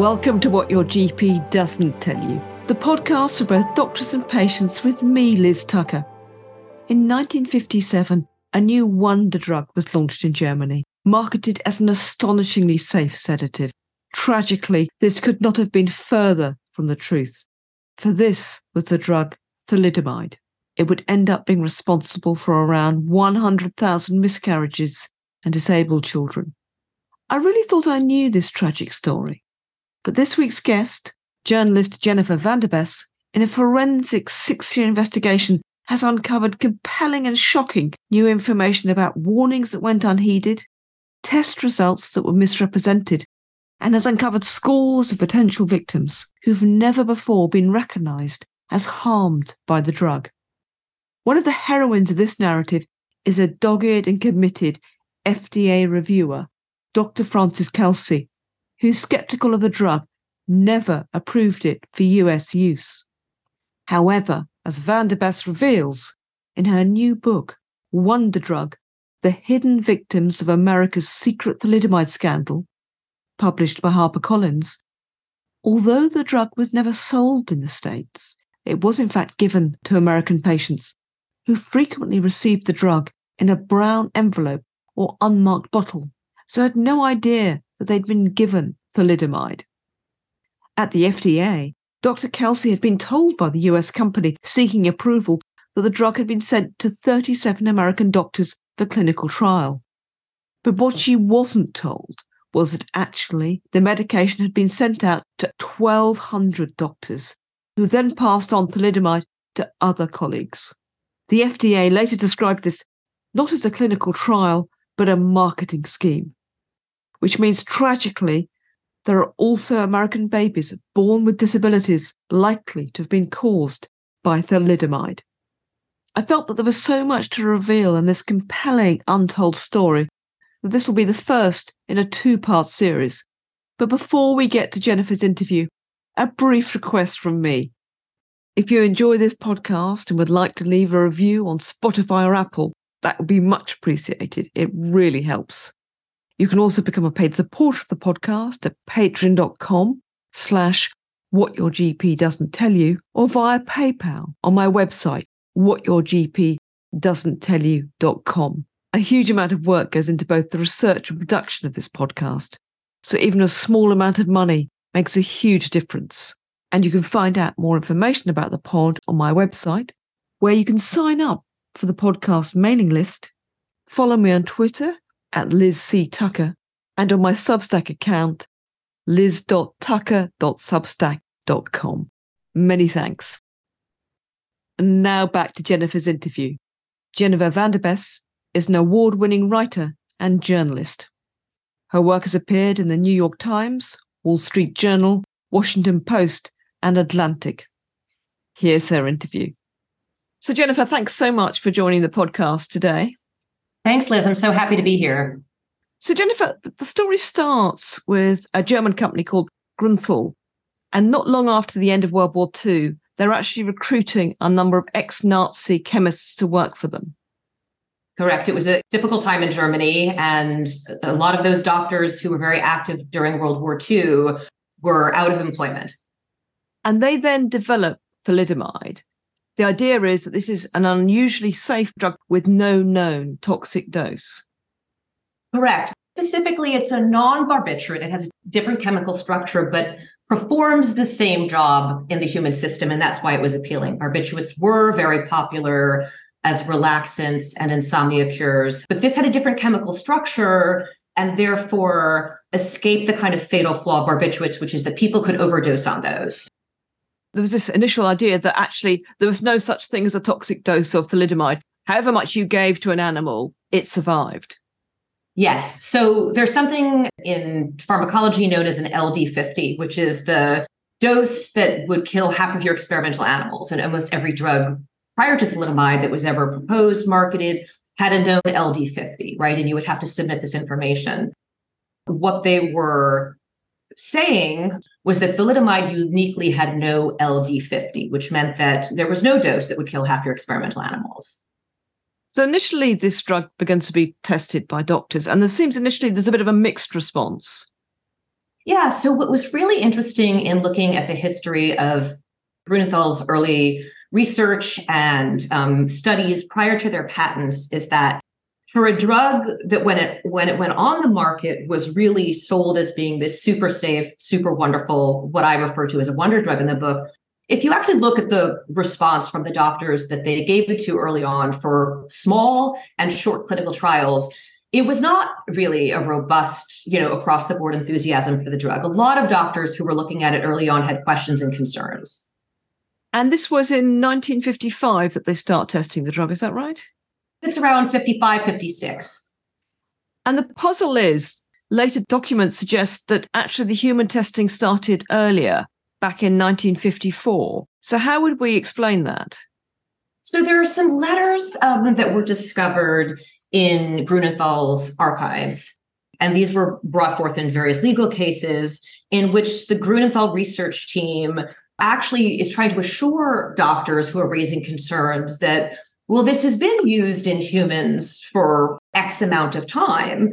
Welcome to What Your GP Doesn't Tell You, the podcast for both doctors and patients with me, Liz Tucker. In 1957, a new wonder drug was launched in Germany, marketed as an astonishingly safe sedative. Tragically, this could not have been further from the truth, for this was the drug thalidomide. It would end up being responsible for around 100,000 miscarriages and disabled children. I really thought I knew this tragic story. But this week's guest, journalist Jennifer Vanderbes, in a forensic six year investigation, has uncovered compelling and shocking new information about warnings that went unheeded, test results that were misrepresented, and has uncovered scores of potential victims who've never before been recognised as harmed by the drug. One of the heroines of this narrative is a dogged and committed FDA reviewer, Dr. Frances Kelsey, who's skeptical of the drug, never approved it for US use. However, as Vanderbes reveals in her new book, Wonder Drug The Hidden Victims of America's Secret Thalidomide Scandal, published by HarperCollins, although the drug was never sold in the States, it was in fact given to American patients who frequently received the drug in a brown envelope or unmarked bottle, so had no idea that they'd been given thalidomide. At the FDA, Dr. Kelsey had been told by the US company seeking approval that the drug had been sent to 37 American doctors for clinical trial. But what she wasn't told was that actually the medication had been sent out to 1,200 doctors, who then passed on thalidomide to other colleagues. The FDA later described this not as a clinical trial, but a marketing scheme, which means tragically, there are also American babies born with disabilities likely to have been caused by thalidomide. I felt that there was so much to reveal in this compelling untold story that this will be the first in a two part series. But before we get to Jennifer's interview, a brief request from me. If you enjoy this podcast and would like to leave a review on Spotify or Apple, that would be much appreciated. It really helps. You can also become a paid supporter of the podcast at patreon.com slash what your GP doesn't tell you or via PayPal on my website, whatyourgpdoesn'ttellyu.com. A huge amount of work goes into both the research and production of this podcast. So even a small amount of money makes a huge difference. And you can find out more information about the pod on my website, where you can sign up for the podcast mailing list, follow me on Twitter at Liz C. Tucker, and on my Substack account, liz.tucker.substack.com. Many thanks. And now back to Jennifer's interview. Jennifer Vanderbes is an award winning writer and journalist. Her work has appeared in the New York Times, Wall Street Journal, Washington Post, and Atlantic. Here's her interview. So, Jennifer, thanks so much for joining the podcast today. Thanks, Liz. I'm so happy to be here. So, Jennifer, the story starts with a German company called Grünenthal. And not long after the end of World War II, they're actually recruiting a number of ex Nazi chemists to work for them. Correct. It was a difficult time in Germany, and a lot of those doctors who were very active during World War II were out of employment. And they then developed thalidomide. The idea is that this is an unusually safe drug with no known toxic dose. Correct. Specifically, it's a non barbiturate. It has a different chemical structure, but performs the same job in the human system. And that's why it was appealing. Barbiturates were very popular as relaxants and insomnia cures, but this had a different chemical structure and therefore escaped the kind of fatal flaw barbiturates, which is that people could overdose on those there was this initial idea that actually there was no such thing as a toxic dose of thalidomide. However much you gave to an animal, it survived. Yes. So there's something in pharmacology known as an LD50, which is the dose that would kill half of your experimental animals. And almost every drug prior to thalidomide that was ever proposed, marketed, had a known LD50, right? And you would have to submit this information. What they were saying was that thalidomide uniquely had no LD50, which meant that there was no dose that would kill half your experimental animals. So initially, this drug begins to be tested by doctors, and there seems initially there's a bit of a mixed response. Yeah. So, what was really interesting in looking at the history of Grünenthal's early research and um, studies prior to their patents is that for a drug that when it when it went on the market was really sold as being this super safe super wonderful what i refer to as a wonder drug in the book. If you actually look at the response from the doctors that they gave it to early on for small and short clinical trials it was not really a robust you know across the board enthusiasm for the drug. A lot of doctors who were looking at it early on had questions and concerns. And this was in 1955 that they start testing the drug is that right it's around 55, 56. And the puzzle is later documents suggest that actually the human testing started earlier, back in 1954. So, how would we explain that? So, there are some letters um, that were discovered in Grunenthal's archives. And these were brought forth in various legal cases in which the Grunenthal research team actually is trying to assure doctors who are raising concerns that well, this has been used in humans for X amount of time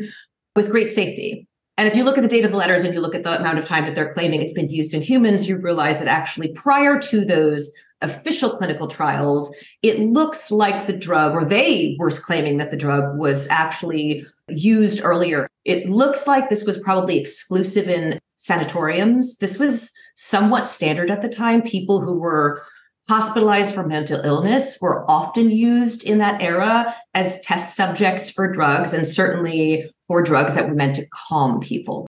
with great safety. And if you look at the date of the letters and you look at the amount of time that they're claiming it's been used in humans, you realize that actually prior to those official clinical trials, it looks like the drug, or they were claiming that the drug was actually used earlier. It looks like this was probably exclusive in sanatoriums. This was somewhat standard at the time. People who were hospitalized for mental illness were often used in that era as test subjects for drugs and certainly for drugs that were meant to calm people.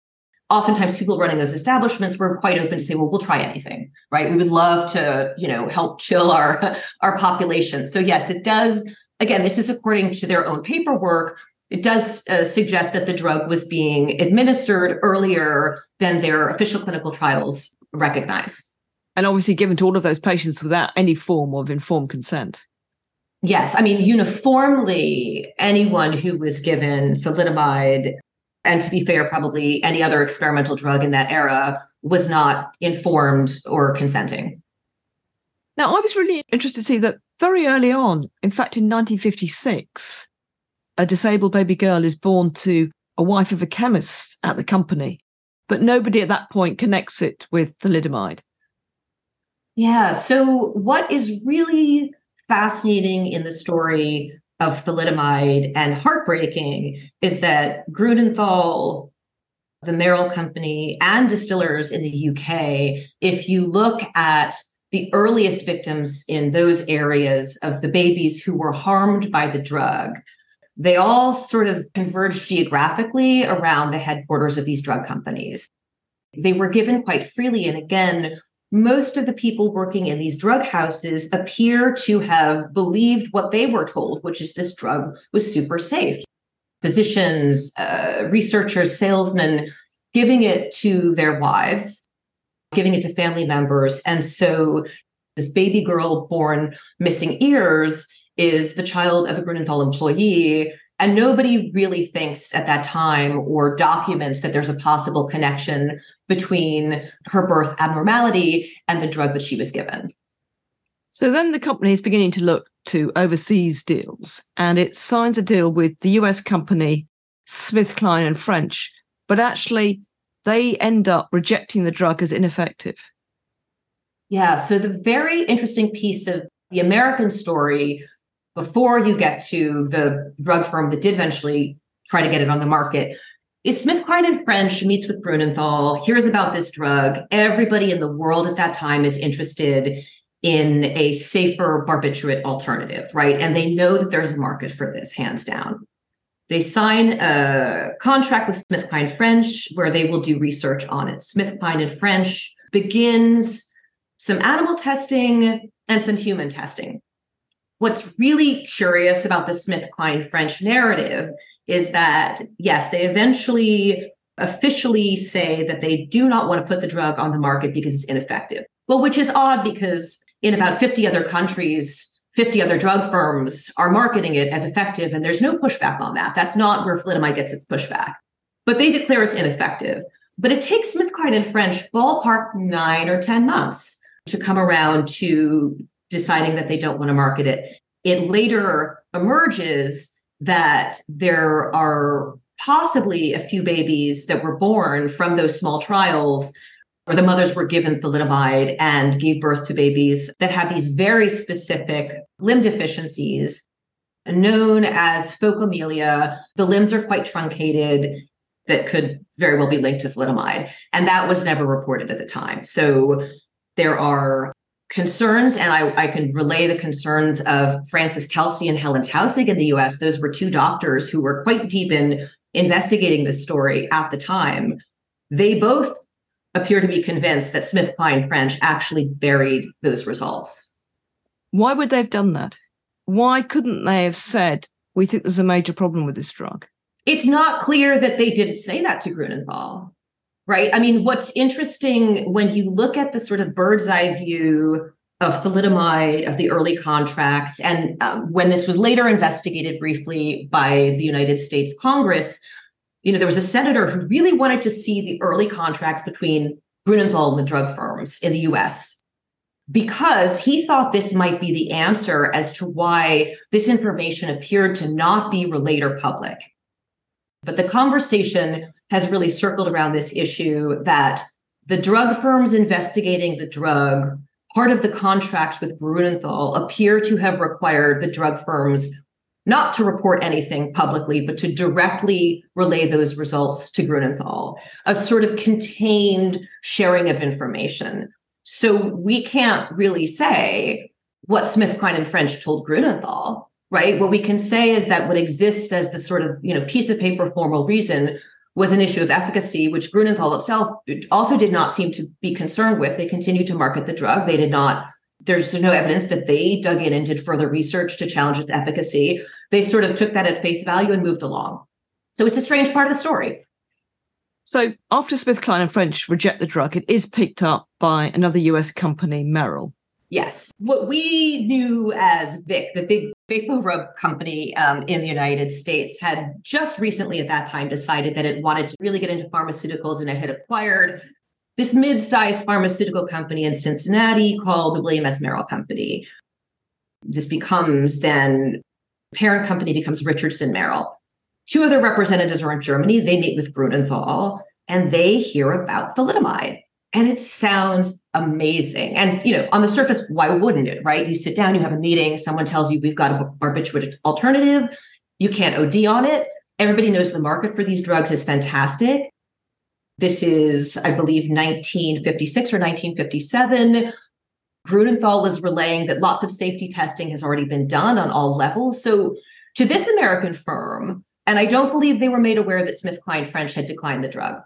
Oftentimes people running those establishments were quite open to say, well, we'll try anything, right? We would love to, you know, help chill our, our population. So yes, it does. Again, this is according to their own paperwork. It does uh, suggest that the drug was being administered earlier than their official clinical trials recognize and obviously given to all of those patients without any form of informed consent. Yes, I mean uniformly, anyone who was given thalidomide, and to be fair, probably any other experimental drug in that era was not informed or consenting. Now, I was really interested to see that very early on, in fact, in 1956, a disabled baby girl is born to a wife of a chemist at the company, but nobody at that point connects it with thalidomide. Yeah. So, what is really fascinating in the story of thalidomide and heartbreaking is that Grünenthal, the Merrell Company, and distillers in the UK, if you look at the earliest victims in those areas of the babies who were harmed by the drug, they all sort of converged geographically around the headquarters of these drug companies. They were given quite freely. And again, most of the people working in these drug houses appear to have believed what they were told, which is this drug was super safe. Physicians, uh, researchers, salesmen giving it to their wives, giving it to family members. And so this baby girl born missing ears is the child of a Grunenthal employee and nobody really thinks at that time or documents that there's a possible connection between her birth abnormality and the drug that she was given. So then the company is beginning to look to overseas deals and it signs a deal with the US company SmithKline and French, but actually they end up rejecting the drug as ineffective. Yeah, so the very interesting piece of the American story before you get to the drug firm that did eventually try to get it on the market is SmithKline and French meets with Grünenthal, hears about this drug. Everybody in the world at that time is interested in a safer barbiturate alternative, right? And they know that there's a market for this, hands down. They sign a contract with SmithKline French where they will do research on it. SmithKline and French begins some animal testing and some human testing. What's really curious about the SmithKline French narrative is that, yes, they eventually officially say that they do not want to put the drug on the market because it's ineffective. Well, which is odd because in about 50 other countries, 50 other drug firms are marketing it as effective, and there's no pushback on that. That's not where thalidomide gets its pushback. But they declare it's ineffective. But it takes SmithKline and French ballpark nine or 10 months to come around to deciding that they don't want to market it. It later emerges that there are possibly a few babies that were born from those small trials where the mothers were given thalidomide and gave birth to babies that had these very specific limb deficiencies known as phocomelia. The limbs are quite truncated that could very well be linked to thalidomide. And that was never reported at the time. So there are concerns, and I, I can relay the concerns of Frances Kelsey and Helen Taussig in the US. Those were two doctors who were quite deep in investigating this story at the time. They both appear to be convinced that Smith Kline French actually buried those results. Why would they have done that? Why couldn't they have said, we think there's a major problem with this drug? It's not clear that they didn't say that to Grunenthal, right? I mean, what's interesting when you look at the sort of bird's eye view of thalidomide, of the early contracts, and um, when this was later investigated briefly by the United States Congress, you know, there was a senator who really wanted to see the early contracts between Grunenthal and the drug firms in the US because he thought this might be the answer as to why this information appeared to not be relayed or public. But the conversation has really circled around this issue that the drug firms investigating the drug, part of the contracts with Grunenthal appear to have required the drug firms not to report anything publicly, but to directly relay those results to Grunenthal, a sort of contained sharing of information. So we can't really say what Smith, Kline, and French told Grunenthal, right? What we can say is that what exists as the sort of you know piece of paper formal reason was an issue of efficacy, which Grunenthal itself also did not seem to be concerned with. They continued to market the drug. They did not there's no evidence that they dug in and did further research to challenge its efficacy. They sort of took that at face value and moved along. So it's a strange part of the story. So after Smith, Kline, and French reject the drug, it is picked up by another US company, Merrell. Yes. What we knew as Vicks, the big VapoRub company um, in the United States, had just recently at that time decided that it wanted to really get into pharmaceuticals and it had acquired this mid-sized pharmaceutical company in Cincinnati called the William S. Merrell Company. This becomes then parent company becomes Richardson Merrell. Two other representatives are in Germany. They meet with Grunenthal and they hear about thalidomide. And it sounds amazing. And you know, on the surface, why wouldn't it? Right? You sit down, you have a meeting, someone tells you we've got a barbiturate alternative, you can't OD on it. Everybody knows the market for these drugs is fantastic. This is, I believe, 1956 or 1957. Grunenthal is relaying that lots of safety testing has already been done on all levels. So, to this American firm, and I don't believe they were made aware that Smith Kline French had declined the drug.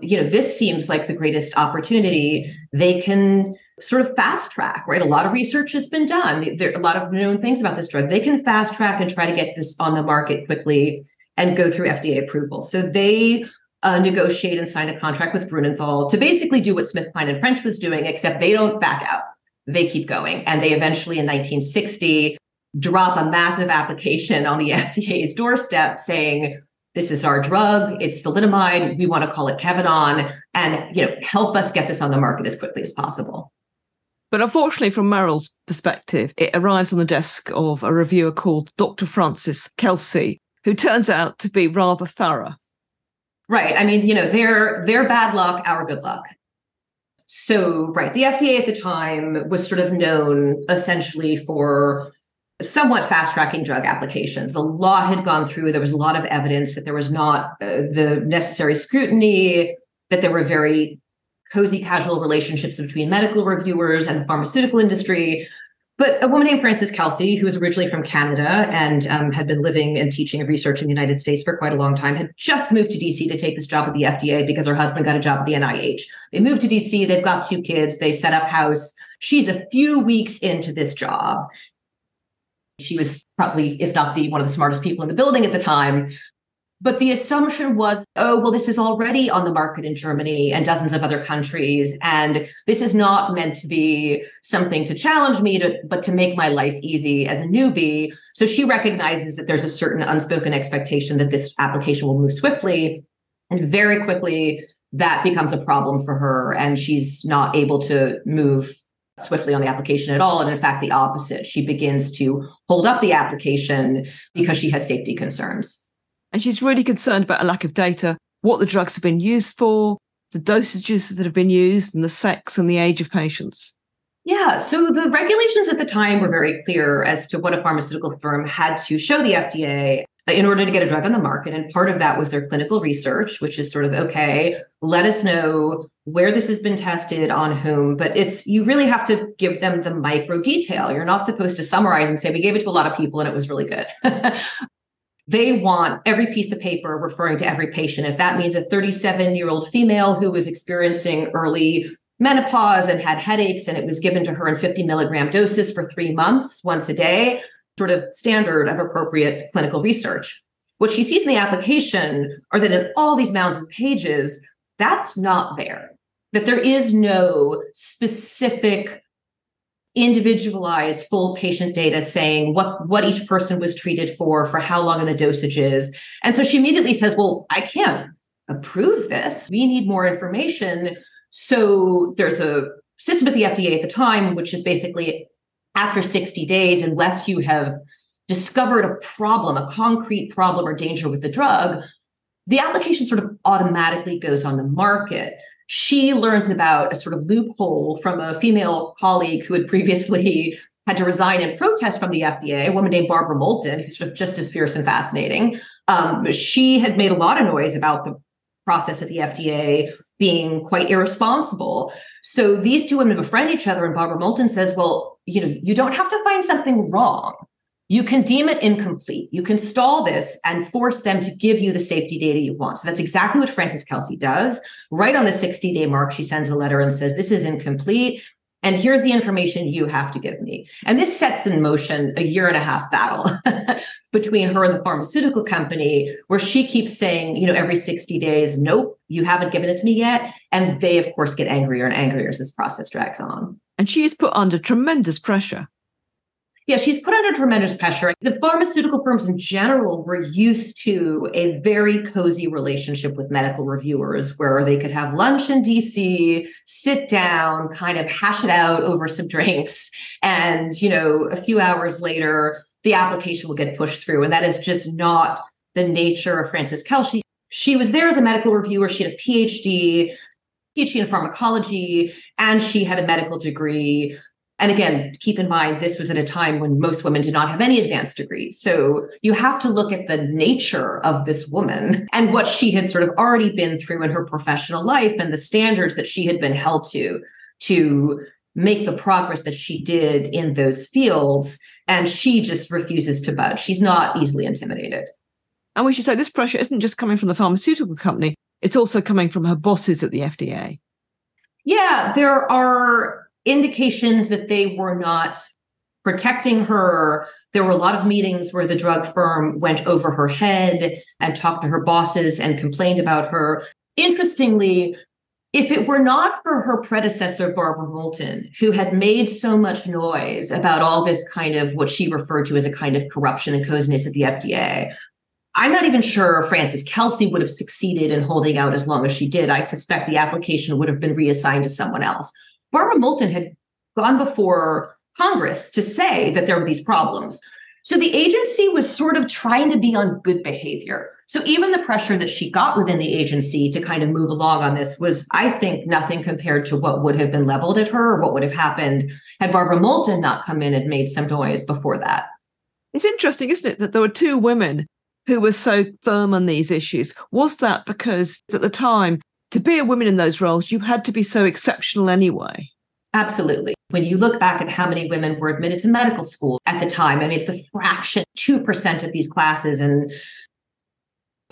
You know, this seems like the greatest opportunity. They can sort of fast track, right? A lot of research has been done. There are a lot of known things about this drug. They can fast track and try to get this on the market quickly and go through FDA approval. So they uh, negotiate and sign a contract with Grunenthal to basically do what Smith, Kline, and French was doing, except they don't back out. They keep going. And they eventually, in 1960, drop a massive application on the FDA's doorstep saying, this is our drug. It's thalidomide. We want to call it Kevadon and, you know, help us get this on the market as quickly as possible. But unfortunately, from Merrell's perspective, it arrives on the desk of a reviewer called Dr. Frances Kelsey, who turns out to be rather thorough. Right. I mean, you know, their their bad luck, our good luck. So, right, the FDA at the time was sort of known essentially for somewhat fast tracking drug applications. A lot had gone through. There was a lot of evidence that there was not uh, the necessary scrutiny, that there were very cozy, casual relationships between medical reviewers and the pharmaceutical industry. But a woman named Frances Kelsey, who was originally from Canada and um, had been living and teaching and research in the United States for quite a long time, had just moved to DC to take this job at the FDA because her husband got a job at the NIH. They moved to DC, they've got two kids, they set up house. She's a few weeks into this job. She was probably, if not the one of the smartest people in the building at the time, but the assumption was, oh, well, this is already on the market in Germany and dozens of other countries. And this is not meant to be something to challenge me, to, but to make my life easy as a newbie. So she recognizes that there's a certain unspoken expectation that this application will move swiftly. And very quickly, that becomes a problem for her. And she's not able to move swiftly on the application at all. And in fact, the opposite. She begins to hold up the application because she has safety concerns. And she's really concerned about a lack of data, what the drugs have been used for, the dosages that have been used, and the sex and the age of patients. Yeah, so the regulations at the time were very clear as to what a pharmaceutical firm had to show the FDA in order to get a drug on the market. And part of that was their clinical research, which is sort of okay, let us know where this has been tested, on whom. But it's you really have to give them the micro detail. You're not supposed to summarize and say, we gave it to a lot of people and it was really good. they want every piece of paper referring to every patient. If that means a 37 year old female who was experiencing early menopause and had headaches, and it was given to her in 50 milligram doses for three months, once a day, sort of standard of appropriate clinical research. What she sees in the application are that in all these mounds of pages, that's not there. That there is no specific individualized full patient data saying what what each person was treated for for how long and the dosages and so she immediately says well i can't approve this we need more information so there's a system at the fda at the time which is basically after 60 days, unless you have discovered a problem, a concrete problem or danger with the drug, the application sort of automatically goes on the market. She learns about a sort of loophole from a female colleague who had previously had to resign in protest from the FDA, a woman named Barbara Moulton, who's sort of just as fierce and fascinating. Um, she had made a lot of noise about the process at the FDA being quite irresponsible. So these two women befriend each other, and Barbara Moulton says, Well, you know, you don't have to find something wrong. You can deem it incomplete. You can stall this and force them to give you the safety data you want. So that's exactly what Frances Kelsey does. Right on the 60 day mark, she sends a letter and says, This is incomplete. And here's the information you have to give me. And this sets in motion a year and a half battle between her and the pharmaceutical company, where she keeps saying, you know, every 60 days, nope, you haven't given it to me yet. And they, of course, get angrier and angrier as this process drags on. And she is put under tremendous pressure. Yeah, she's put under tremendous pressure. The pharmaceutical firms in general were used to a very cozy relationship with medical reviewers where they could have lunch in DC, sit down, kind of hash it out over some drinks. And, you know, a few hours later, the application will get pushed through. And that is just not the nature of Frances Kelsey. She was there as a medical reviewer. She had a PhD. PhD in pharmacology, and she had a medical degree. And again, keep in mind, this was at a time when most women did not have any advanced degrees. So you have to look at the nature of this woman and what she had sort of already been through in her professional life and the standards that she had been held to to make the progress that she did in those fields. And she just refuses to budge. She's not easily intimidated. And we should say this pressure isn't just coming from the pharmaceutical company, it's also coming from her bosses at the FDA. Yeah, there are indications that they were not protecting her. There were a lot of meetings where the drug firm went over her head and talked to her bosses and complained about her. Interestingly, if it were not for her predecessor, Barbara Moulton, who had made so much noise about all this kind of what she referred to as a kind of corruption and coziness at the FDA, I'm not even sure Frances Kelsey would have succeeded in holding out as long as she did. I suspect the application would have been reassigned to someone else. Barbara Moulton had gone before Congress to say that there were these problems. So the agency was sort of trying to be on good behavior. So even the pressure that she got within the agency to kind of move along on this was, I think, nothing compared to what would have been leveled at her or what would have happened had Barbara Moulton not come in and made some noise before that. It's interesting, isn't it, that there were two women who were so firm on these issues? Was that because at the time, to be a woman in those roles, you had to be so exceptional anyway? Absolutely. When you look back at how many women were admitted to medical school at the time, I mean, it's a fraction, 2% of these classes. And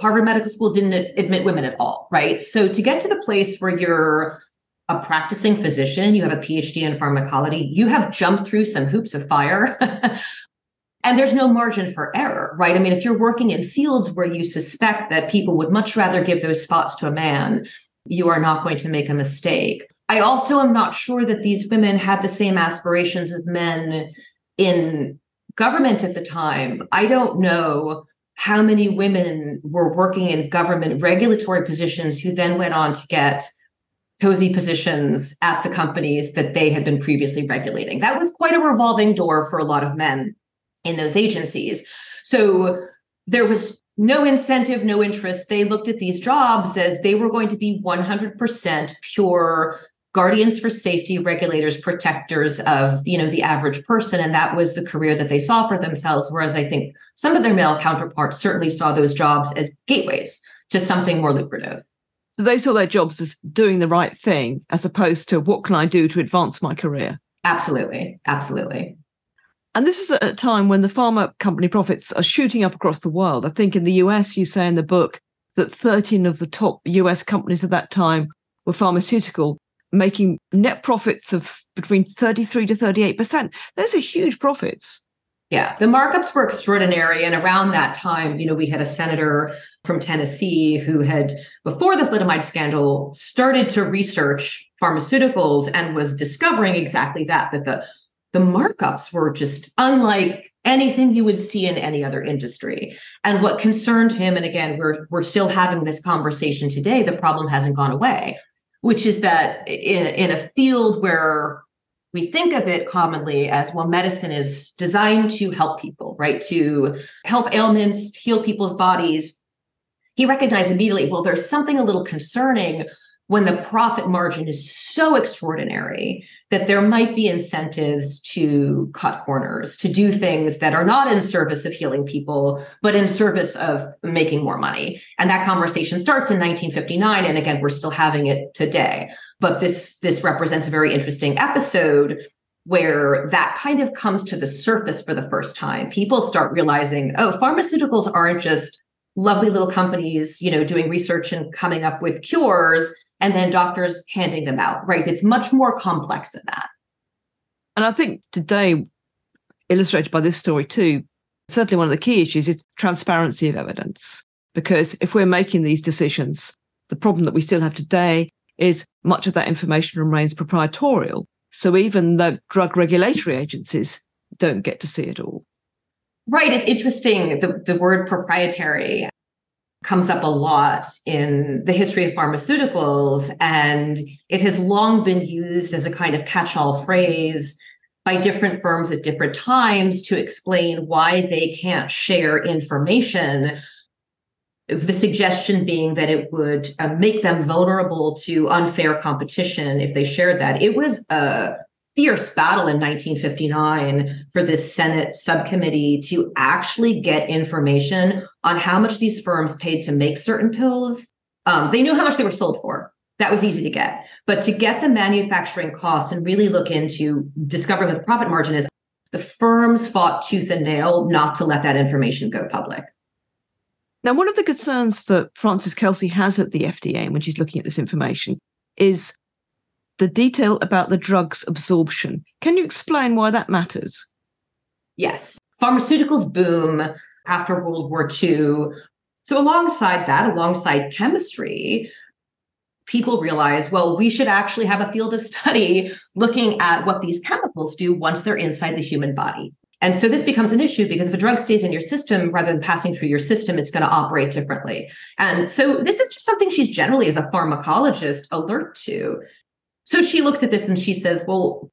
Harvard Medical School didn't admit women at all, right? So to get to the place where you're a practicing physician, you have a PhD in pharmacology, you have jumped through some hoops of fire And there's no margin for error, right? I mean, if you're working in fields where you suspect that people would much rather give those spots to a man, you are not going to make a mistake. I also am not sure that these women had the same aspirations of men in government at the time. I don't know how many women were working in government regulatory positions who then went on to get cozy positions at the companies that they had been previously regulating. That was quite a revolving door for a lot of men in those agencies. So there was no incentive, no interest. They looked at these jobs as they were going to be 100% pure guardians for safety, regulators, protectors of, you know, the average person. And that was the career that they saw for themselves. Whereas I think some of their male counterparts certainly saw those jobs as gateways to something more lucrative. So they saw their jobs as doing the right thing as opposed to what can I do to advance my career? Absolutely. Absolutely. And this is at a time when the pharma company profits are shooting up across the world. I think in the US, you say in the book that 13 of the top US companies at that time were pharmaceutical, making net profits of between 33 to 38%. Those are huge profits. Yeah, the markups were extraordinary. And around that time, you know, we had a senator from Tennessee who had, before the thalidomide scandal, started to research pharmaceuticals and was discovering exactly that, that the the markups were just unlike anything you would see in any other industry. And what concerned him, and again, we're we're still having this conversation today, the problem hasn't gone away, which is that in, in a field where we think of it commonly as well, medicine is designed to help people, right? To help ailments, heal people's bodies. He recognized immediately, well, there's something a little concerning when the profit margin is so extraordinary that there might be incentives to cut corners, to do things that are not in service of healing people, but in service of making more money. And that conversation starts in 1959. And again, we're still having it today. But this, this represents a very interesting episode where that kind of comes to the surface for the first time. People start realizing, oh, pharmaceuticals aren't just lovely little companies, you know, doing research and coming up with cures and then doctors handing them out, right? It's much more complex than that. And I think today, illustrated by this story too, certainly one of the key issues is transparency of evidence. Because if we're making these decisions, the problem that we still have today is much of that information remains proprietorial. So even the drug regulatory agencies don't get to see it all. Right. It's interesting. The, the word proprietary comes up a lot in the history of pharmaceuticals, and it has long been used as a kind of catch all phrase by different firms at different times to explain why they can't share information. The suggestion being that it would uh, make them vulnerable to unfair competition if they shared that. It was a fierce battle in 1959 for this Senate subcommittee to actually get information on how much these firms paid to make certain pills. Um, they knew how much they were sold for. That was easy to get. But to get the manufacturing costs and really look into discovering what the profit margin is, the firms fought tooth and nail not to let that information go public. Now, one of the concerns that Frances Kelsey has at the FDA when she's looking at this information is the detail about the drug's absorption. Can you explain why that matters? Yes. Pharmaceuticals boom after World War II. So, alongside that, alongside chemistry, people realize, well, we should actually have a field of study looking at what these chemicals do once they're inside the human body. And so this becomes an issue because if a drug stays in your system rather than passing through your system, it's going to operate differently. And so this is just something she's generally, as a pharmacologist, alert to. So she looks at this and she says, Well,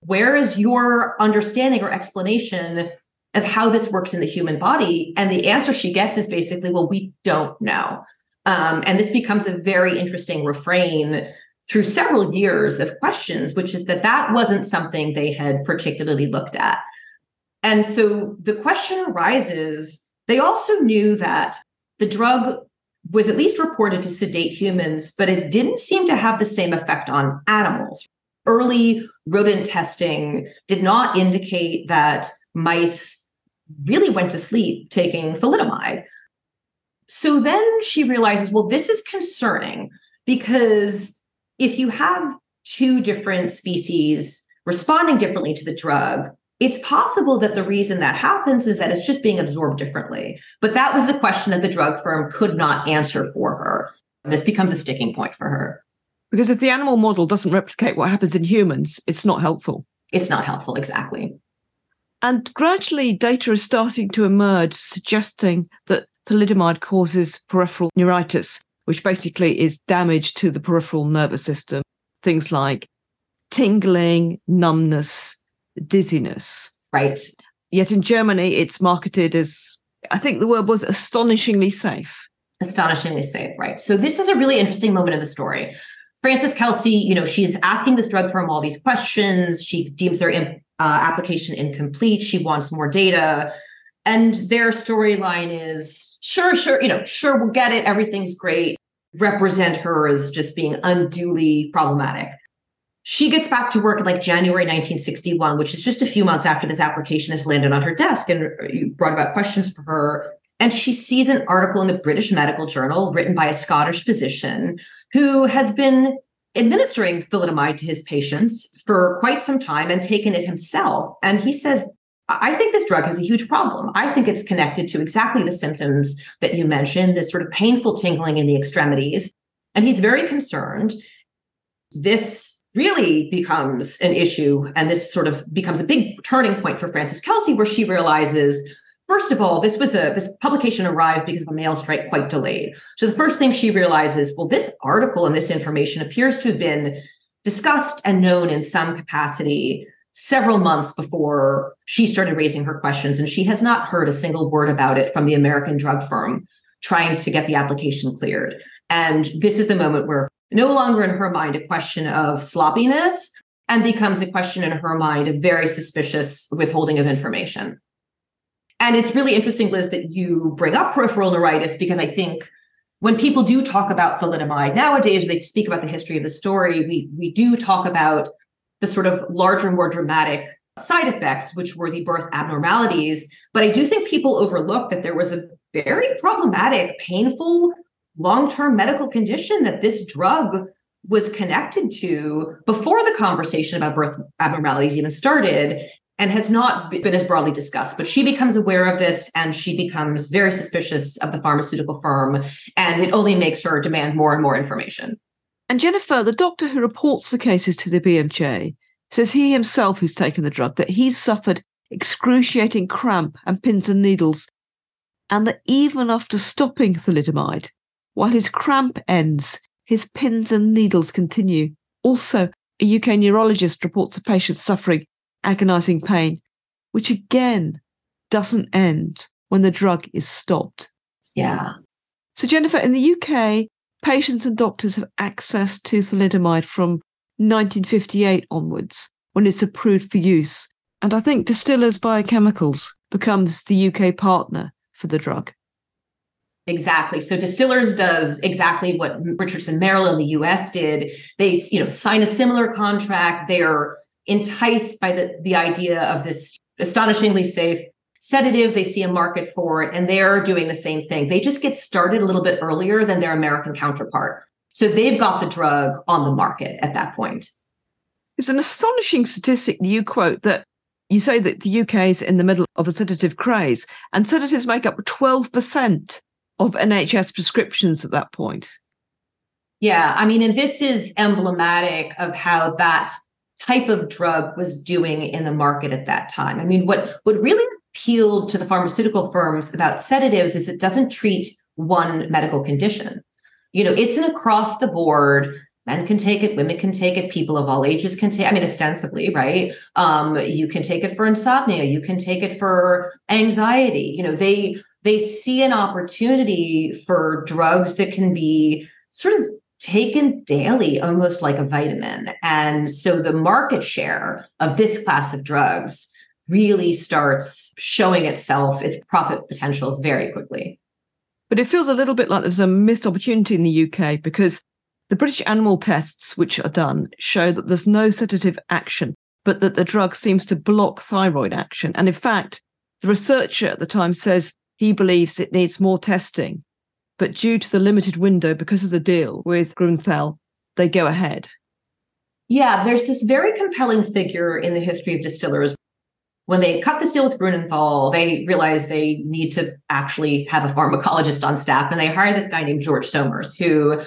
where is your understanding or explanation of how this works in the human body? And the answer she gets is basically, Well, we don't know. Um, and this becomes a very interesting refrain through several years of questions, which is that that wasn't something they had particularly looked at. And so the question arises they also knew that the drug was at least reported to sedate humans, but it didn't seem to have the same effect on animals. Early rodent testing did not indicate that mice really went to sleep taking thalidomide. So then she realizes, well, this is concerning because if you have two different species responding differently to the drug, it's possible that the reason that happens is that it's just being absorbed differently. But that was the question that the drug firm could not answer for her. This becomes a sticking point for her. Because if the animal model doesn't replicate what happens in humans, it's not helpful. It's not helpful, exactly. And gradually, data is starting to emerge suggesting that thalidomide causes peripheral neuritis, which basically is damage to the peripheral nervous system. Things like tingling, numbness, dizziness. Right. Yet in Germany, it's marketed as I think the word was astonishingly safe. Astonishingly safe, right? So this is a really interesting moment of the story. Frances Kelsey, you know, she's asking this drug firm all these questions. She deems their uh, application incomplete. She wants more data. And their storyline is sure, sure, you know, sure, we'll get it. Everything's great. Represent her as just being unduly problematic. She gets back to work in like January 1961, which is just a few months after this application has landed on her desk. And brought about questions for her. And she sees an article in the British Medical Journal written by a Scottish physician who has been administering thalidomide to his patients for quite some time and taken it himself. And he says, I think this drug has a huge problem. I think it's connected to exactly the symptoms that you mentioned, this sort of painful tingling in the extremities. And he's very concerned. This really becomes an issue. And this sort of becomes a big turning point for Frances Kelsey, where she realizes First of all, this was a this publication arrived because of a mail strike quite delayed. So the first thing she realizes, well, this article and this information appears to have been discussed and known in some capacity several months before she started raising her questions, and she has not heard a single word about it from the American drug firm trying to get the application cleared. And this is the moment where no longer in her mind a question of sloppiness and becomes a question in her mind of very suspicious withholding of information. And it's really interesting, Liz, that you bring up peripheral neuritis because I think when people do talk about thalidomide nowadays, they speak about the history of the story. We we do talk about the sort of larger, more dramatic side effects, which were the birth abnormalities. But I do think people overlook that there was a very problematic, painful long-term medical condition that this drug was connected to before the conversation about birth abnormalities even started and has not been as broadly discussed. But she becomes aware of this and she becomes very suspicious of the pharmaceutical firm, and it only makes her demand more and more information. And Jennifer, the doctor who reports the cases to the BMJ, says he himself, who's taken the drug, that he's suffered excruciating cramp and pins and needles, and that even after stopping thalidomide, while his cramp ends, his pins and needles continue. Also, a UK neurologist reports a patient suffering agonizing pain, which again doesn't end when the drug is stopped. Yeah. So, Jennifer, in the UK, patients and doctors have access to thalidomide from 1958 onwards when it's approved for use. And I think Distillers Biochemicals becomes the UK partner for the drug. Exactly. So Distillers does exactly what Richardson Merrell in the US did. They, you know, sign a similar contract. They're enticed by the, the idea of this astonishingly safe sedative. They see a market for it and they're doing the same thing. They just get started a little bit earlier than their American counterpart. So they've got the drug on the market at that point. It's an astonishing statistic that you quote that you say that the UK is in the middle of a sedative craze, and sedatives make up 12% of NHS prescriptions at that point. Yeah, I mean, and this is emblematic of how that type of drug was doing in the market at that time. I mean, what what really appealed to the pharmaceutical firms about sedatives is it doesn't treat one medical condition. You know, it's an across the board. Men can take it, women can take it, people of all ages can take. I mean, ostensibly, right? Um, you can take it for insomnia, you can take it for anxiety. You know, they they see an opportunity for drugs that can be sort of taken daily, almost like a vitamin. And so the market share of this class of drugs really starts showing itself, its profit potential very quickly. But it feels a little bit like there's a missed opportunity in the UK because the British animal tests, which are done, show that there's no sedative action, but that the drug seems to block thyroid action. And in fact, the researcher at the time says he believes it needs more testing but due to the limited window because of the deal with Grünenthal, they go ahead. Yeah, there's this very compelling figure in the history of distillers. When they cut this deal with Grünenthal, they realize they need to actually have a pharmacologist on staff, and they hire this guy named George Somers, who,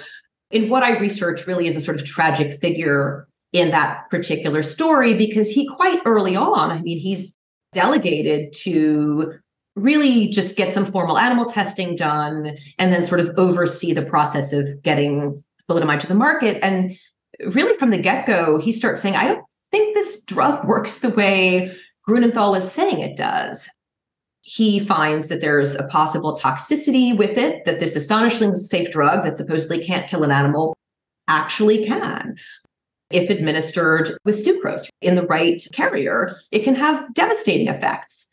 in what I research, really is a sort of tragic figure in that particular story because he quite early on, I mean, he's delegated to really just get some formal animal testing done and then sort of oversee the process of getting thalidomide to the market. And really from the get-go, he starts saying, I don't think this drug works the way Grünenthal is saying it does. he finds that there's a possible toxicity with it, that this astonishingly safe drug that supposedly can't kill an animal actually can. If administered with sucrose in the right carrier, it can have devastating effects.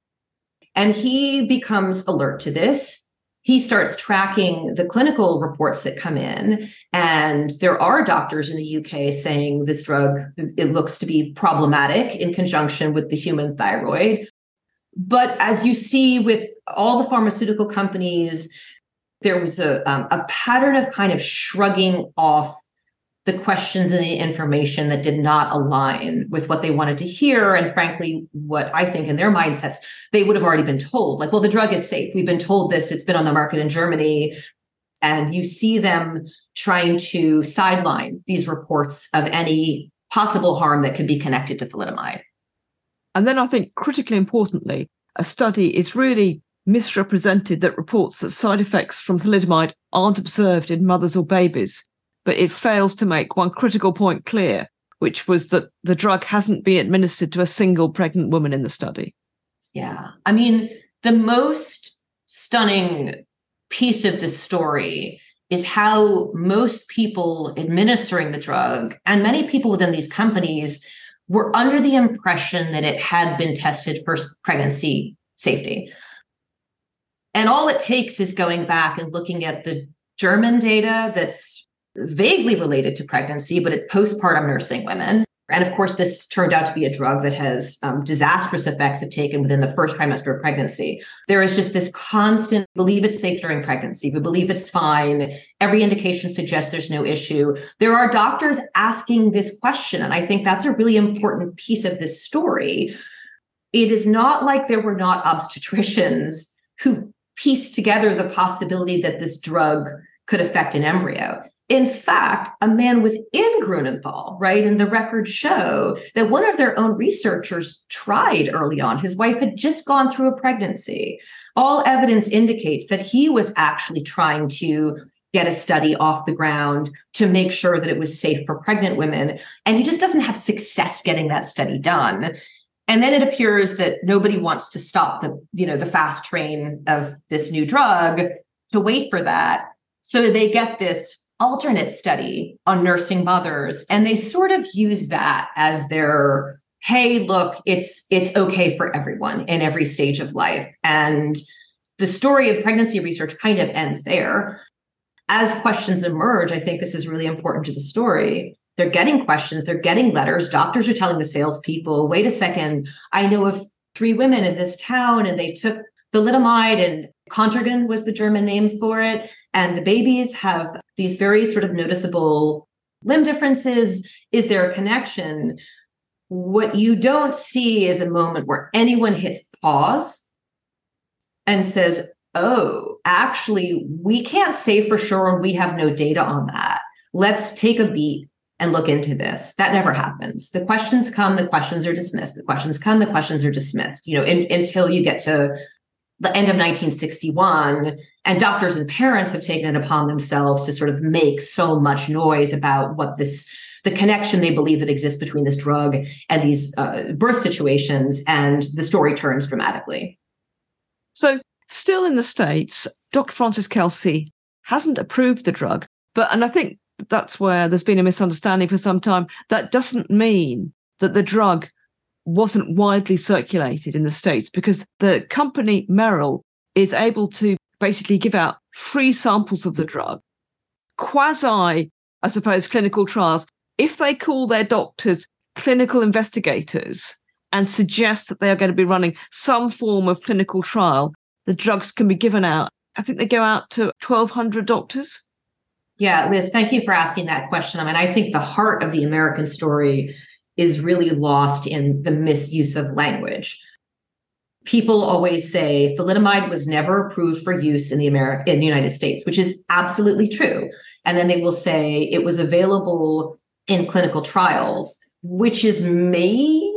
And he becomes alert to this. He starts tracking the clinical reports that come in. And there are doctors in the UK saying this drug, it looks to be problematic in conjunction with the human thyroid. But as you see with all the pharmaceutical companies, there was a, um, a pattern of kind of shrugging off the questions and the information that did not align with what they wanted to hear. And frankly, what I think in their mindsets, they would have already been told like, well, the drug is safe. We've been told this, it's been on the market in Germany. And you see them trying to sideline these reports of any possible harm that could be connected to thalidomide. And then I think critically importantly, a study is really misrepresented that reports that side effects from thalidomide aren't observed in mothers or babies, but it fails to make one critical point clear, which was that the drug hasn't been administered to a single pregnant woman in the study. Yeah. I mean, the most stunning piece of this story is how most people administering the drug and many people within these companies were under the impression that it had been tested for pregnancy safety. And all it takes is going back and looking at the German data that's vaguely related to pregnancy, but it's postpartum nursing women. And of course, this turned out to be a drug that has um, disastrous effects if taken within the first trimester of pregnancy. There is just this constant believe it's safe during pregnancy. We believe it's fine. Every indication suggests there's no issue. There are doctors asking this question. And I think that's a really important piece of this story. It is not like there were not obstetricians who pieced together the possibility that this drug could affect an embryo. In fact, a man within Grünenthal, right, and the records show that one of their own researchers tried early on. His wife had just gone through a pregnancy. All evidence indicates that he was actually trying to get a study off the ground to make sure that it was safe for pregnant women. And he just doesn't have success getting that study done. And then it appears that nobody wants to stop the, you know, the fast train of this new drug to wait for that. So they get this alternate study on nursing mothers and they sort of use that as their hey look it's it's okay for everyone in every stage of life. And the story of pregnancy research kind of ends there. As questions emerge i think this is really important to the story. They're getting questions they're getting letters doctors are telling the salespeople wait a second i know of three women in this town and they took thalidomide and Contergan was the German name for it. And the babies have these very sort of noticeable limb differences. Is there a connection? What you don't see is a moment where anyone hits pause and says, Oh, actually, we can't say for sure, and we have no data on that. Let's take a beat and look into this. That never happens. The questions come, the questions are dismissed. The questions come, the questions are dismissed. You know, in, until you get to the end of 1961 and doctors and parents have taken it upon themselves to sort of make so much noise about what this the connection they believe that exists between this drug and these uh, birth situations and the story turns dramatically. So still in the states dr frances kelsey hasn't approved the drug but and i think that's where there's been a misunderstanding for some time that doesn't mean that the drug wasn't widely circulated in the States because the company Merrell is able to basically give out free samples of the drug, quasi, I suppose, clinical trials. If they call their doctors clinical investigators and suggest that they are going to be running some form of clinical trial, the drugs can be given out. I think they go out to 1,200 doctors. Yeah, Liz, thank you for asking that question. I mean, I think the heart of the American story is really lost in the misuse of language. People always say thalidomide was never approved for use in the America in the United States, which is absolutely true. And then they will say it was available in clinical trials, which is maybe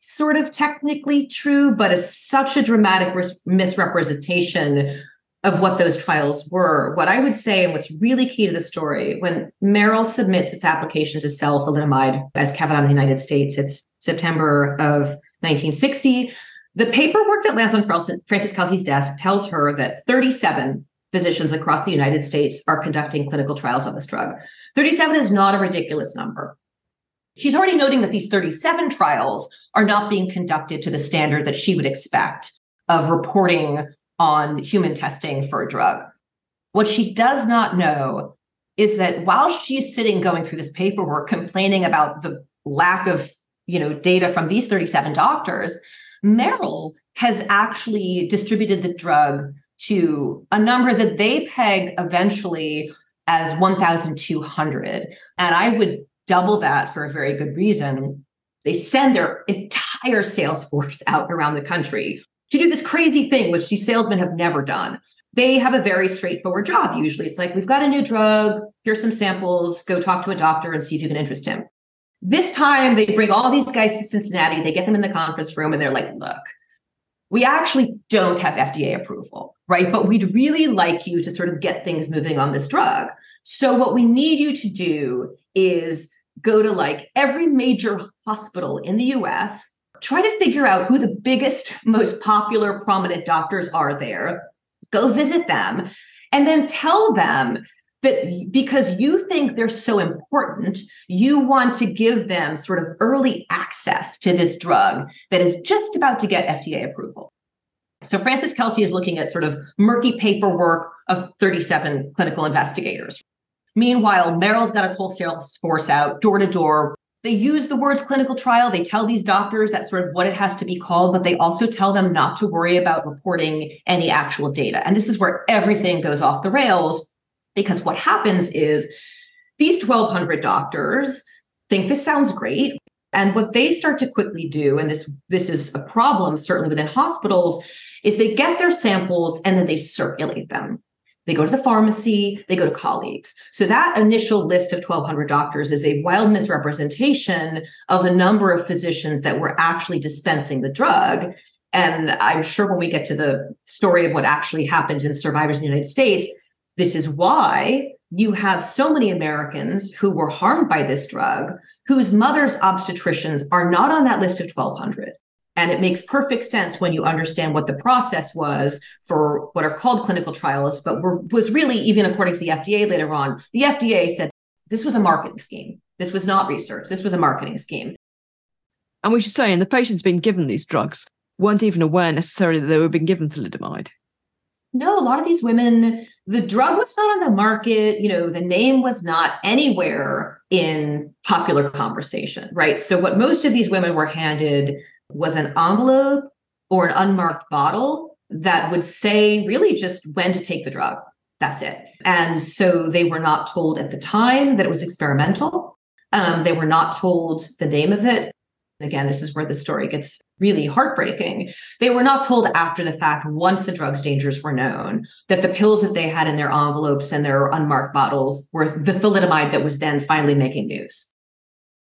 sort of technically true, but is such a dramatic misrepresentation of what those trials were. What I would say, and what's really key to the story, when Merrell submits its application to sell thalidomide as Kevadon in the United States, it's September of 1960. The paperwork that lands on Frances Kelsey's desk tells her that 37 physicians across the United States are conducting clinical trials on this drug. 37 is not a ridiculous number. She's already noting that these 37 trials are not being conducted to the standard that she would expect of reporting on human testing for a drug. What she does not know is that while she's sitting going through this paperwork complaining about the lack of you know data from these 37 doctors merrell has actually distributed the drug to a number that they peg eventually as 1200 and i would double that for a very good reason they send their entire sales force out around the country to do this crazy thing which these salesmen have never done they have a very straightforward job. Usually it's like, we've got a new drug, here's some samples, go talk to a doctor and see if you can interest him. This time they bring all these guys to Cincinnati, they get them in the conference room and they're like, look, we actually don't have FDA approval, right? But we'd really like you to sort of get things moving on this drug. So what we need you to do is go to like every major hospital in the US, try to figure out who the biggest, most popular, prominent doctors are there go visit them and then tell them that because you think they're so important, you want to give them sort of early access to this drug that is just about to get FDA approval. So Frances Kelsey is looking at sort of murky paperwork of 37 clinical investigators. Meanwhile, Merrell's got his whole sales force out door to door they use the words clinical trial. They tell these doctors that's sort of what it has to be called, but they also tell them not to worry about reporting any actual data. And this is where everything goes off the rails because what happens is these 1,200 doctors think this sounds great. And what they start to quickly do, and this, this is a problem certainly within hospitals, is they get their samples and then they circulate them. They go to the pharmacy, they go to colleagues. So that initial list of 1,200 doctors is a wild misrepresentation of the number of physicians that were actually dispensing the drug. And I'm sure when we get to the story of what actually happened to the survivors in the United States, this is why you have so many Americans who were harmed by this drug whose mother's obstetricians are not on that list of 1,200. And it makes perfect sense when you understand what the process was for what are called clinical trials, but were, was really, even according to the FDA later on, the FDA said this was a marketing scheme. This was not research. This was a marketing scheme. And we should say, and the patients being given these drugs weren't even aware necessarily that they were being given thalidomide. No, a lot of these women, the drug was not on the market. You know, the name was not anywhere in popular conversation, right? So, what most of these women were handed was an envelope or an unmarked bottle that would say really just when to take the drug. That's it. And so they were not told at the time that it was experimental. Um, they were not told the name of it. Again, this is where the story gets really heartbreaking. They were not told after the fact, once the drug's dangers were known, that the pills that they had in their envelopes and their unmarked bottles were the thalidomide that was then finally making news.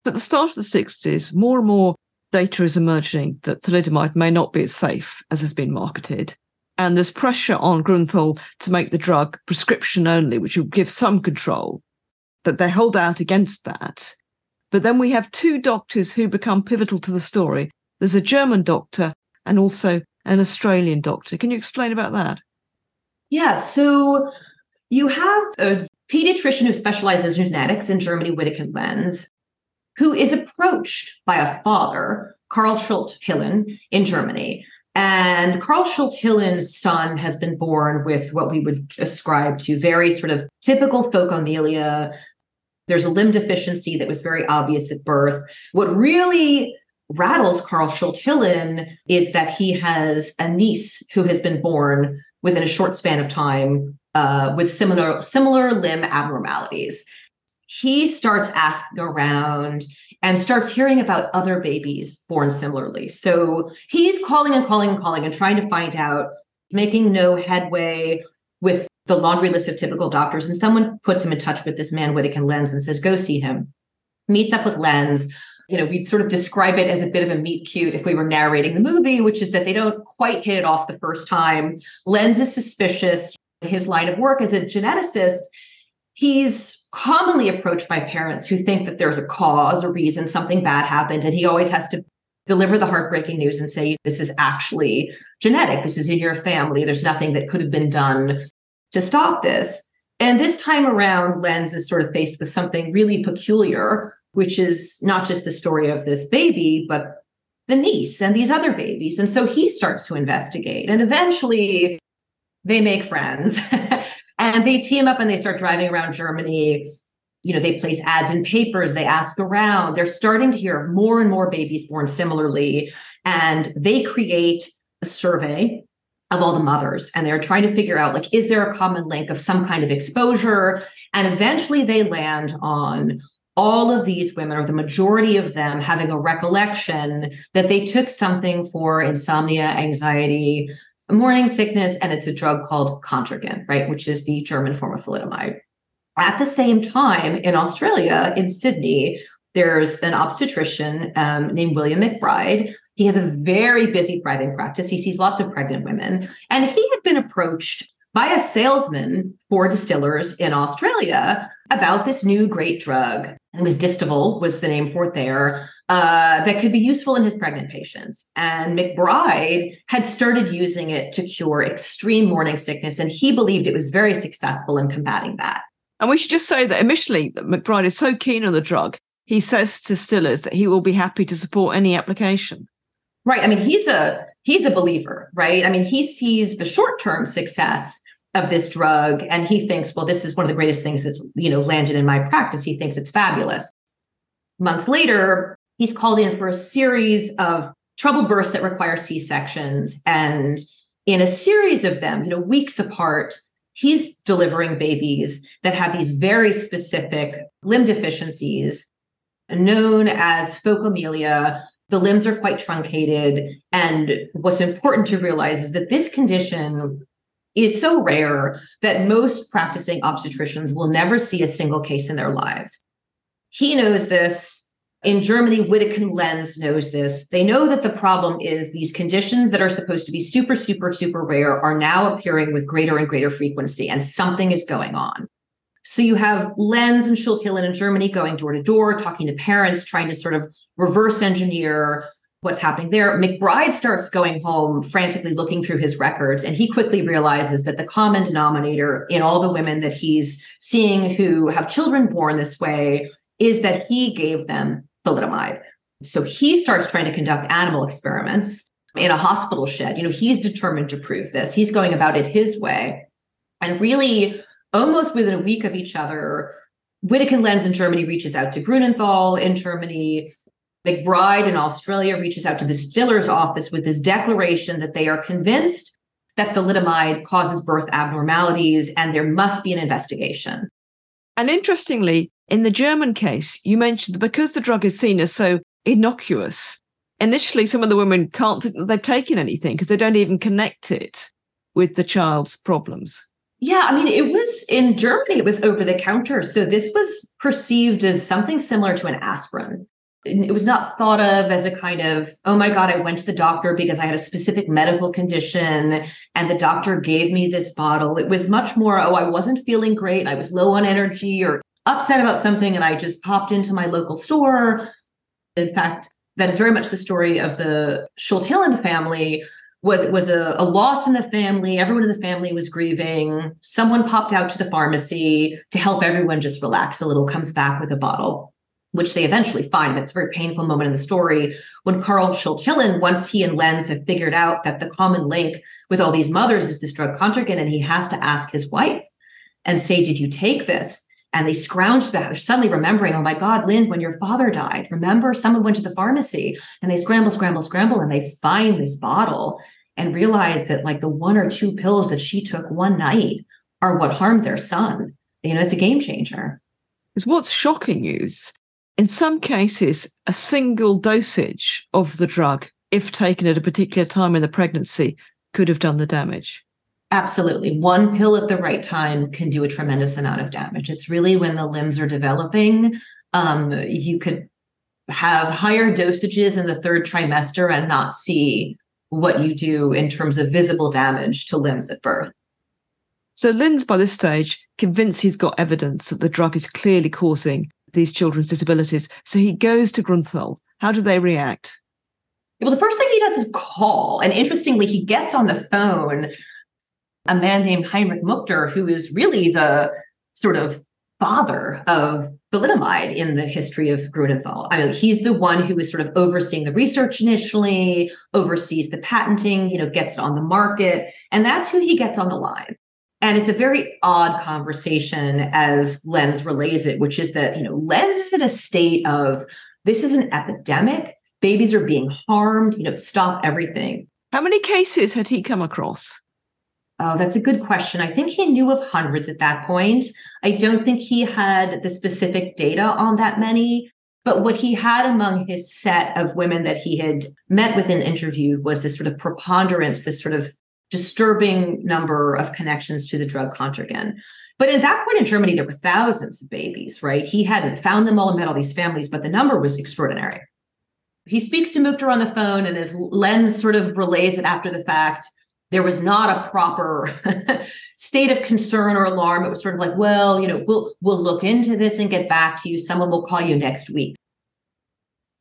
So at the start of the 60s, more and more data is emerging that thalidomide may not be as safe as has been marketed. And there's pressure on Grünenthal to make the drug prescription only, which will give some control, that they hold out against that. But then we have two doctors who become pivotal to the story. There's a German doctor and also an Australian doctor. Can you explain about that? Yeah. So you have a pediatrician who specializes in genetics in Germany, Widukind Lenz, who is approached by a father, Karl Schulte-Hillen, in Germany. And Karl Schulte-Hillen's son has been born with what we would ascribe to very sort of typical phocomelia. There's a limb deficiency that was very obvious at birth. What really rattles Karl Schulte-Hillen is that he has a niece who has been born within a short span of time uh, with similar similar limb abnormalities he starts asking around and starts hearing about other babies born similarly. So he's calling and calling and calling and trying to find out, making no headway with the laundry list of typical doctors. And someone puts him in touch with this man, Widukind Lenz, and says, go see him. Meets up with Lenz. You know, we'd sort of describe it as a bit of a meet cute if we were narrating the movie, which is that they don't quite hit it off the first time. Lenz is suspicious. His line of work as a geneticist, he's commonly approached by parents who think that there's a cause, a reason, something bad happened, and he always has to deliver the heartbreaking news and say, this is actually genetic. This is in your family. There's nothing that could have been done to stop this. And this time around, Lenz is sort of faced with something really peculiar, which is not just the story of this baby, but the niece and these other babies. And so he starts to investigate. And eventually they make friends and they team up and they start driving around Germany. You know, they place ads in papers, they ask around. They're starting to hear more and more babies born similarly. And they create a survey of all the mothers and they're trying to figure out like is there a common link of some kind of exposure and eventually they land on all of these women or the majority of them having a recollection that they took something for insomnia anxiety morning sickness and it's a drug called Contergan right which is the german form of thalidomide at the same time in australia in sydney there's an obstetrician um, named william mcbride he has a very busy private practice. He sees lots of pregnant women. And he had been approached by a salesman for distillers in Australia about this new great drug. It was Distaval was the name for it there. Uh, that could be useful in his pregnant patients. And McBride had started using it to cure extreme morning sickness, and he believed it was very successful in combating that. And we should just say that initially, McBride is so keen on the drug, he says to Stillers that he will be happy to support any application. Right. I mean, he's a he's a believer, right? I mean, he sees the short-term success of this drug and he thinks, well, this is one of the greatest things that's, you know, landed in my practice. He thinks it's fabulous. Months later, he's called in for a series of trouble births that require C-sections and in a series of them, you know, weeks apart, he's delivering babies that have these very specific limb deficiencies known as phocomelia the limbs are quite truncated. And what's important to realize is that this condition is so rare that most practicing obstetricians will never see a single case in their lives. He knows this. In Germany, Widukind Lenz knows this. They know that the problem is these conditions that are supposed to be super, super, super rare are now appearing with greater and greater frequency, and something is going on. So you have Lenz and Schulte-Hillen in Germany going door to door, talking to parents, trying to sort of reverse engineer what's happening there. McBride starts going home frantically looking through his records, and he quickly realizes that the common denominator in all the women that he's seeing who have children born this way is that he gave them thalidomide. So he starts trying to conduct animal experiments in a hospital shed. You know, he's determined to prove this. He's going about it his way. And really, almost within a week of each other, Widukind Lenz in Germany reaches out to Grünenthal in Germany. McBride in Australia reaches out to the distiller's office with this declaration that they are convinced that thalidomide causes birth abnormalities and there must be an investigation. And interestingly, in the German case, you mentioned that because the drug is seen as so innocuous, initially some of the women can't think that they've taken anything because they don't even connect it with the child's problems. Yeah, I mean, it was in Germany, it was over the counter. So this was perceived as something similar to an aspirin. It was not thought of as a kind of, oh my God, I went to the doctor because I had a specific medical condition and the doctor gave me this bottle. It was much more, oh, I wasn't feeling great. I was low on energy or upset about something and I just popped into my local store. In fact, that is very much the story of the Schulte-Hillen family was it was a, a loss in the family. Everyone in the family was grieving. Someone popped out to the pharmacy to help everyone just relax a little, comes back with a bottle which they eventually find. But it's a very painful moment in the story when Karl Schulte-Hillen, once he and Lenz have figured out that the common link with all these mothers is this drug Contergan, and he has to ask his wife and say, Did you take this? And they scrounge back. They're suddenly remembering, oh my God, Lynn, when your father died, remember someone went to the pharmacy and they scramble, scramble, scramble, and they find this bottle and realize that like the one or two pills that she took one night are what harmed their son. You know, it's a game changer. Is what's shocking is in some cases, a single dosage of the drug, if taken at a particular time in the pregnancy, could have done the damage. Absolutely. One pill at the right time can do a tremendous amount of damage. It's really when the limbs are developing. Um, you could have higher dosages in the third trimester and not see what you do in terms of visible damage to limbs at birth. So Lenz, by this stage, convinced he's got evidence that the drug is clearly causing these children's disabilities. So he goes to Grünenthal. How do they react? Well, the first thing he does is call. And interestingly, he gets on the phone a man named Heinrich Mückter, who is really the sort of father of thalidomide in the history of Grünenthal. I mean, he's the one who is sort of overseeing the research initially, oversees the patenting, you know, gets it on the market, and that's who he gets on the line. And it's a very odd conversation as Lenz relays it, which is that, you know, Lenz is in a state of this is an epidemic. Babies are being harmed, you know, stop everything. How many cases had he come across? Oh, that's a good question. I think he knew of hundreds at that point. I don't think he had the specific data on that many. But what he had among his set of women that he had met with and interviewed was this sort of preponderance, this sort of disturbing number of connections to the drug Contergan. But at that point in Germany, there were thousands of babies, right? He hadn't found them all and met all these families, but the number was extraordinary. He speaks to Mückter on the phone, and as Lenz sort of relays it after the fact, there was not a proper state of concern or alarm. It was sort of like, well, you know, we'll we'll look into this and get back to you. Someone will call you next week.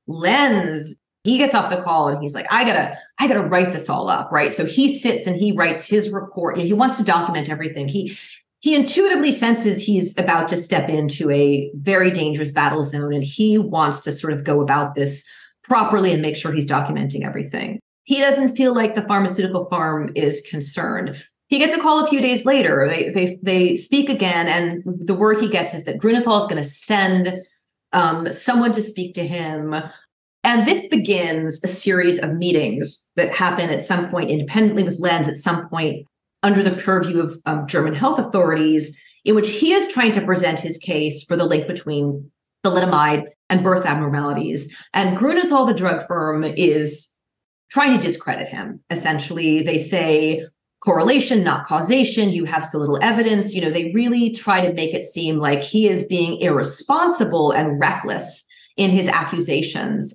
Lenz, he gets off the call and he's like, I gotta, I gotta write this all up, right? So he sits and he writes his report. he wants to document everything. He he intuitively senses he's about to step into a very dangerous battle zone and he wants to sort of go about this properly and make sure he's documenting everything. He doesn't feel like the pharmaceutical farm is concerned. He gets a call a few days later. They they they speak again, and the word he gets is that Grünenthal is going to send um, someone to speak to him. And this begins a series of meetings that happen at some point independently with Lenz, at some point under the purview of um, German health authorities, in which he is trying to present his case for the link between thalidomide and birth abnormalities. And Grünenthal, the drug firm, is trying to discredit him. Essentially, they say correlation, not causation. You have so little evidence. You know, they really try to make it seem like he is being irresponsible and reckless in his accusations.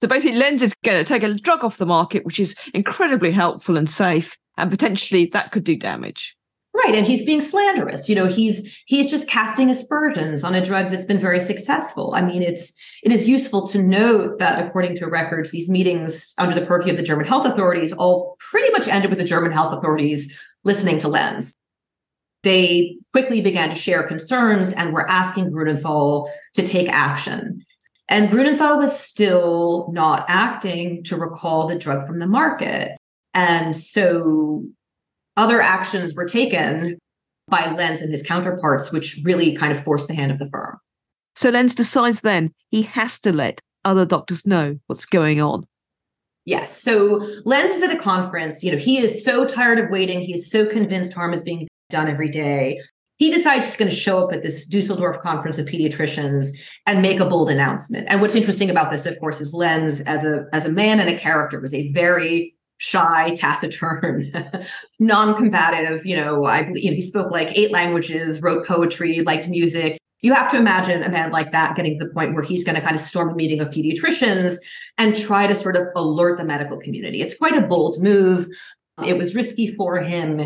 So basically, Lenz is going to take a drug off the market, which is incredibly helpful and safe, and potentially that could do damage. Right, and he's being slanderous. You know, he's he's just casting aspersions on a drug that's been very successful. I mean, it's it is useful to note that according to records, these meetings under the purview of the German health authorities all pretty much ended with the German health authorities listening to Lenz. They quickly began to share concerns and were asking Grünenthal to take action. And Grünenthal was still not acting to recall the drug from the market. And so other actions were taken by Lenz and his counterparts, which really kind of forced the hand of the firm. So Lenz decides then he has to let other doctors know what's going on. Yes. So Lenz is at a conference. You know, he is so tired of waiting. He is so convinced harm is being done every day. He decides he's going to show up at this Dusseldorf conference of pediatricians and make a bold announcement. And what's interesting about this, of course, is Lenz as a as a man and a character was a very shy, taciturn, non-combative. You know, I you know, he spoke like eight languages, wrote poetry, liked music. You have to imagine a man like that getting to the point where he's going to kind of storm a meeting of pediatricians and try to sort of alert the medical community. It's quite a bold move. It was risky for him.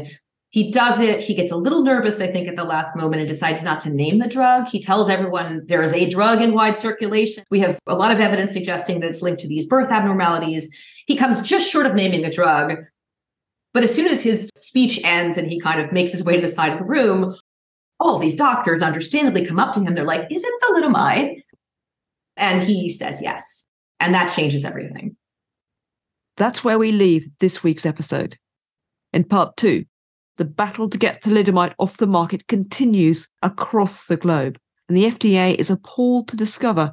He does it. He gets a little nervous, I think, at the last moment and decides not to name the drug. He tells everyone there is a drug in wide circulation. We have a lot of evidence suggesting that it's linked to these birth abnormalities. He comes just short of naming the drug. But as soon as his speech ends and he kind of makes his way to the side of the room, all these doctors understandably come up to him. They're like, Is it thalidomide? And he says yes. And that changes everything. That's where we leave this week's episode. In part two, the battle to get thalidomide off the market continues across the globe. And the FDA is appalled to discover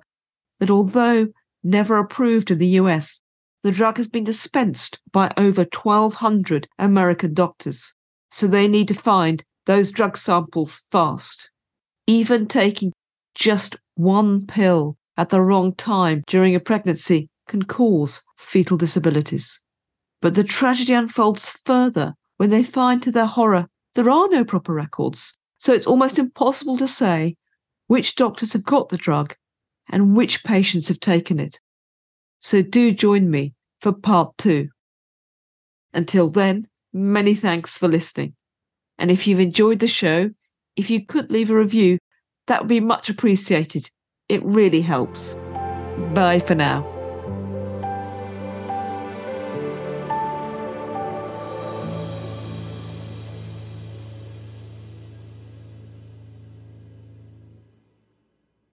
that although never approved in the US, the drug has been dispensed by over 1,200 American doctors. So they need to find those drug samples fast. Even taking just one pill at the wrong time during a pregnancy can cause fetal disabilities. But the tragedy unfolds further when they find to their horror there are no proper records. So it's almost impossible to say which doctors have got the drug and which patients have taken it. So do join me for part two. Until then, many thanks for listening. And if you've enjoyed the show, if you could leave a review, that would be much appreciated. It really helps. Bye for now.